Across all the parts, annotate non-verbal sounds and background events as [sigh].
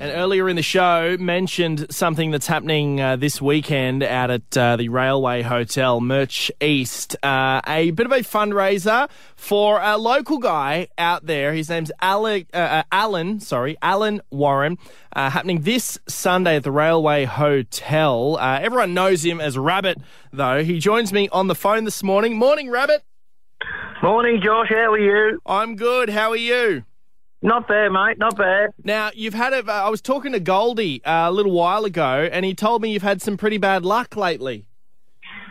And earlier in the show, mentioned something that's happening uh, this weekend out at uh, the Railway Hotel, Merch East. Uh, a bit of a fundraiser for a local guy out there. His name's Alec, uh, uh, Alan, sorry, Alan Warren. Uh, happening this Sunday at the Railway Hotel. everyone knows him as Rabbit, though. He joins me on the phone this morning. Morning, Rabbit. Morning, Josh. How are you? I'm good. How are you? Not bad, mate. Not bad. Now you've had a. I was talking to Goldie uh, a little while ago, and he told me you've had some pretty bad luck lately.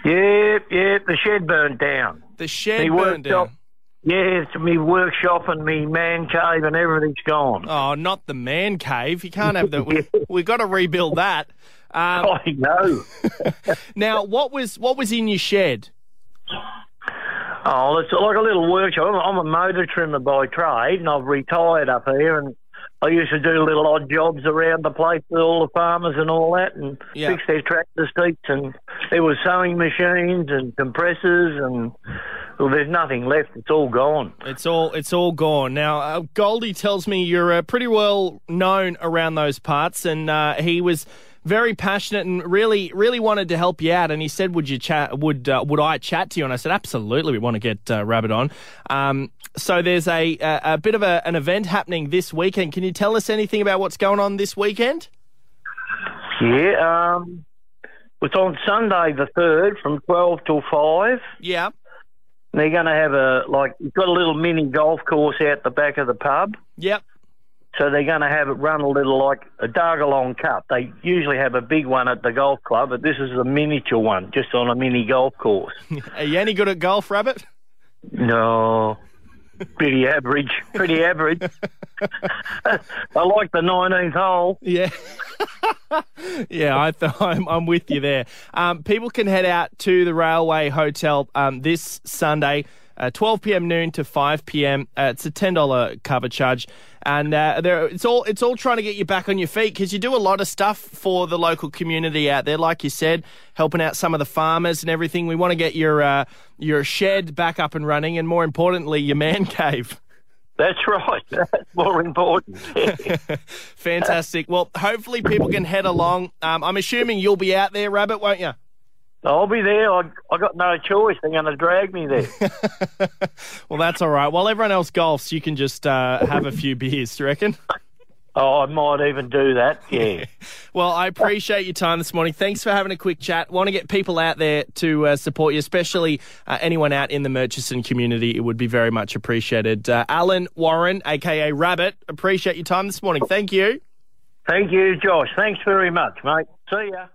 Yep, yep. The shed burned down. The shed me burned workshop, down. Yeah, it's me workshop and me man cave and everything's gone. Oh, not the man cave. You can't have that. we, [laughs] we've got to rebuild that. Um, I know. [laughs] now, what was what was in your shed? Oh, it's like a little workshop. I'm a motor trimmer by trade, and I've retired up here, and I used to do little odd jobs around the place with all the farmers and all that, and yeah. fix their tractor seats, and there was sewing machines and compressors, and well, there's nothing left. It's all gone. It's all it's all gone now. Uh, Goldie tells me you're uh, pretty well known around those parts, and uh, he was very passionate and really, really wanted to help you out. And he said, "Would you chat? Would uh, would I chat to you?" And I said, "Absolutely, we want to get uh, Rabbit on." Um, so there's a, a, a bit of a, an event happening this weekend. Can you tell us anything about what's going on this weekend? Yeah, um, it's on Sunday the third from twelve till five. Yeah. They're going to have a like you've got a little mini golf course out the back of the pub. Yep. So they're going to have it run a little like a Dargalong Cup. They usually have a big one at the golf club, but this is a miniature one, just on a mini golf course. [laughs] Are you any good at golf, Rabbit? No, pretty average. Pretty average. [laughs] I like the 19th hole. Yeah. [laughs] yeah, I th- I'm, I'm with you there. Um, people can head out to the Railway Hotel um, this Sunday uh, 12 p.m. noon to 5 p.m. Uh, it's a $10 cover charge, and uh, it's all it's all trying to get you back on your feet because you do a lot of stuff for the local community out there, like you said, helping out some of the farmers and everything. We want to get your uh, your shed back up and running, and more importantly, your man [laughs] cave. That's right. That's more important. [laughs] [laughs] Fantastic. Well, hopefully people can head along. Um, I'm assuming you'll be out there, Rabbit, won't you? I'll be there. I, I got no choice. They're going to drag me there. [laughs] well, that's all right. While everyone else golfs, you can just uh, have a few beers, do you reckon? [laughs] Oh, I might even do that. Yeah. [laughs] well, I appreciate your time this morning. Thanks for having a quick chat. Want to get people out there to uh, support you, especially uh, anyone out in the Murchison community. It would be very much appreciated. Uh, Alan Warren, aka Rabbit, appreciate your time this morning. Thank you. Thank you, Josh. Thanks very much, mate. See ya.